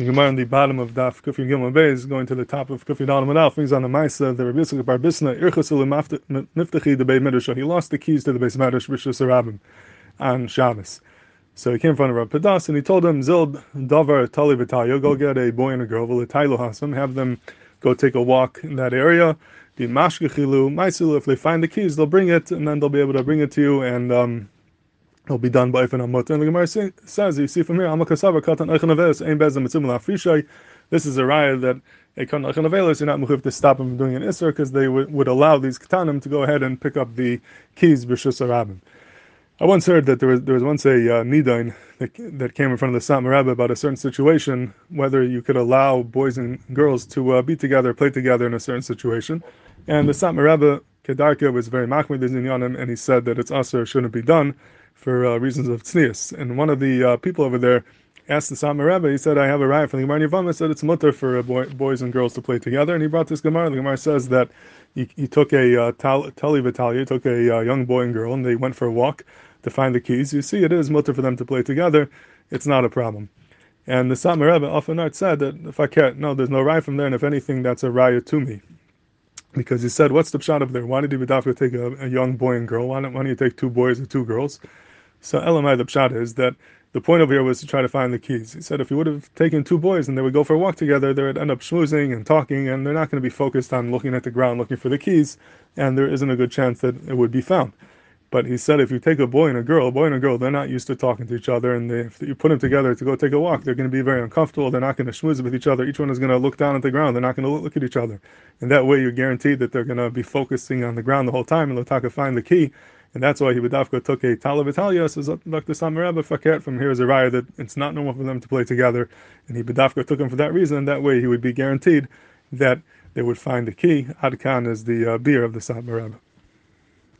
The Gemara on the bottom of Daf Kufi Gimel Beis, going to the top of Kufi Dalam Adal, on the Maisa, the Rabbi Yitzchak Bar Bisna, Irchasul Niftachi, the Beit Midrash, he lost the keys to the Beis Midrash, Rishus Arabim, on Shabbos. So he came in front of Rabbi Padas and he told him, Zil Davar Tali Vitalia, go get a boy and a girl, V'letailu Hasam, have them go take a walk in that area. The Mashkechilu, Maisilu, if they find the keys, they'll bring it, and then they'll be able to bring it to you, and um, will be done by Ifan Amot. And the Gemara says, you see from here, Amakasava Katan Eichanavelis, Ein Bezim Mitzimul Afrishai. This is a raya that a Katan Eichanavelis, you're not mechuv to stop them from doing an Isser, because they would, would allow these Katanim to go ahead and pick up the keys, B'Shus Arabim. I once heard that there was there was once a uh, nidain that, that came in front of the Satmar Rebbe about a certain situation, whether you could allow boys and girls to uh, be together, play together in a certain situation, and the Satmar Rebbe Kedarka was very machmir on him, and he said that it's also shouldn't be done for uh, reasons of tznius. And one of the uh, people over there asked the Satmar Rebbe, he said, I have a riot from the Gemara Yavama, said it's mutter for boy, boys and girls to play together. And he brought this Gemara. The Gemara says that he, he took a uh, Tali Vitalia, took a uh, young boy and girl, and they went for a walk to find the keys. You see, it is mutter for them to play together. It's not a problem. And the Satmar Rebbe often said that if I can't, no, there's no riot from there, and if anything, that's a riot to me because he said, "What's the pshat up there? Why did Ibidafka take a, a, young boy and girl? Why don't, why don't you take two boys and two girls?" So Elamai, the pshat is that the point over here was to try to find the keys. He said if you would have taken two boys and they would go for a walk together, they would end up schmoozing and talking, and they're not going to be focused on looking at the ground looking for the keys, and there isn't a good chance that it would be found. But he said if you take a boy and a girl, a boy and a girl, they're not used to talking to each other, and they, if you put them together to go take a walk, they're going to be very uncomfortable. They're not going to schmooze with each other. Each one is going to look down at the ground. They're not going to look at each other. And that way, you're guaranteed that they're going to be focusing on the ground the whole time, and they'll talk to find the key. And that's why he would Dafka took a Tali Vitalia, says Dr. Satmar Rebbe Faket from here is a raya that it's not normal for them to play together. And he Dafka took him for that reason. That way, he would be guaranteed that they would find the key. Adkan is the uh, beer of the Satmar Rebbe.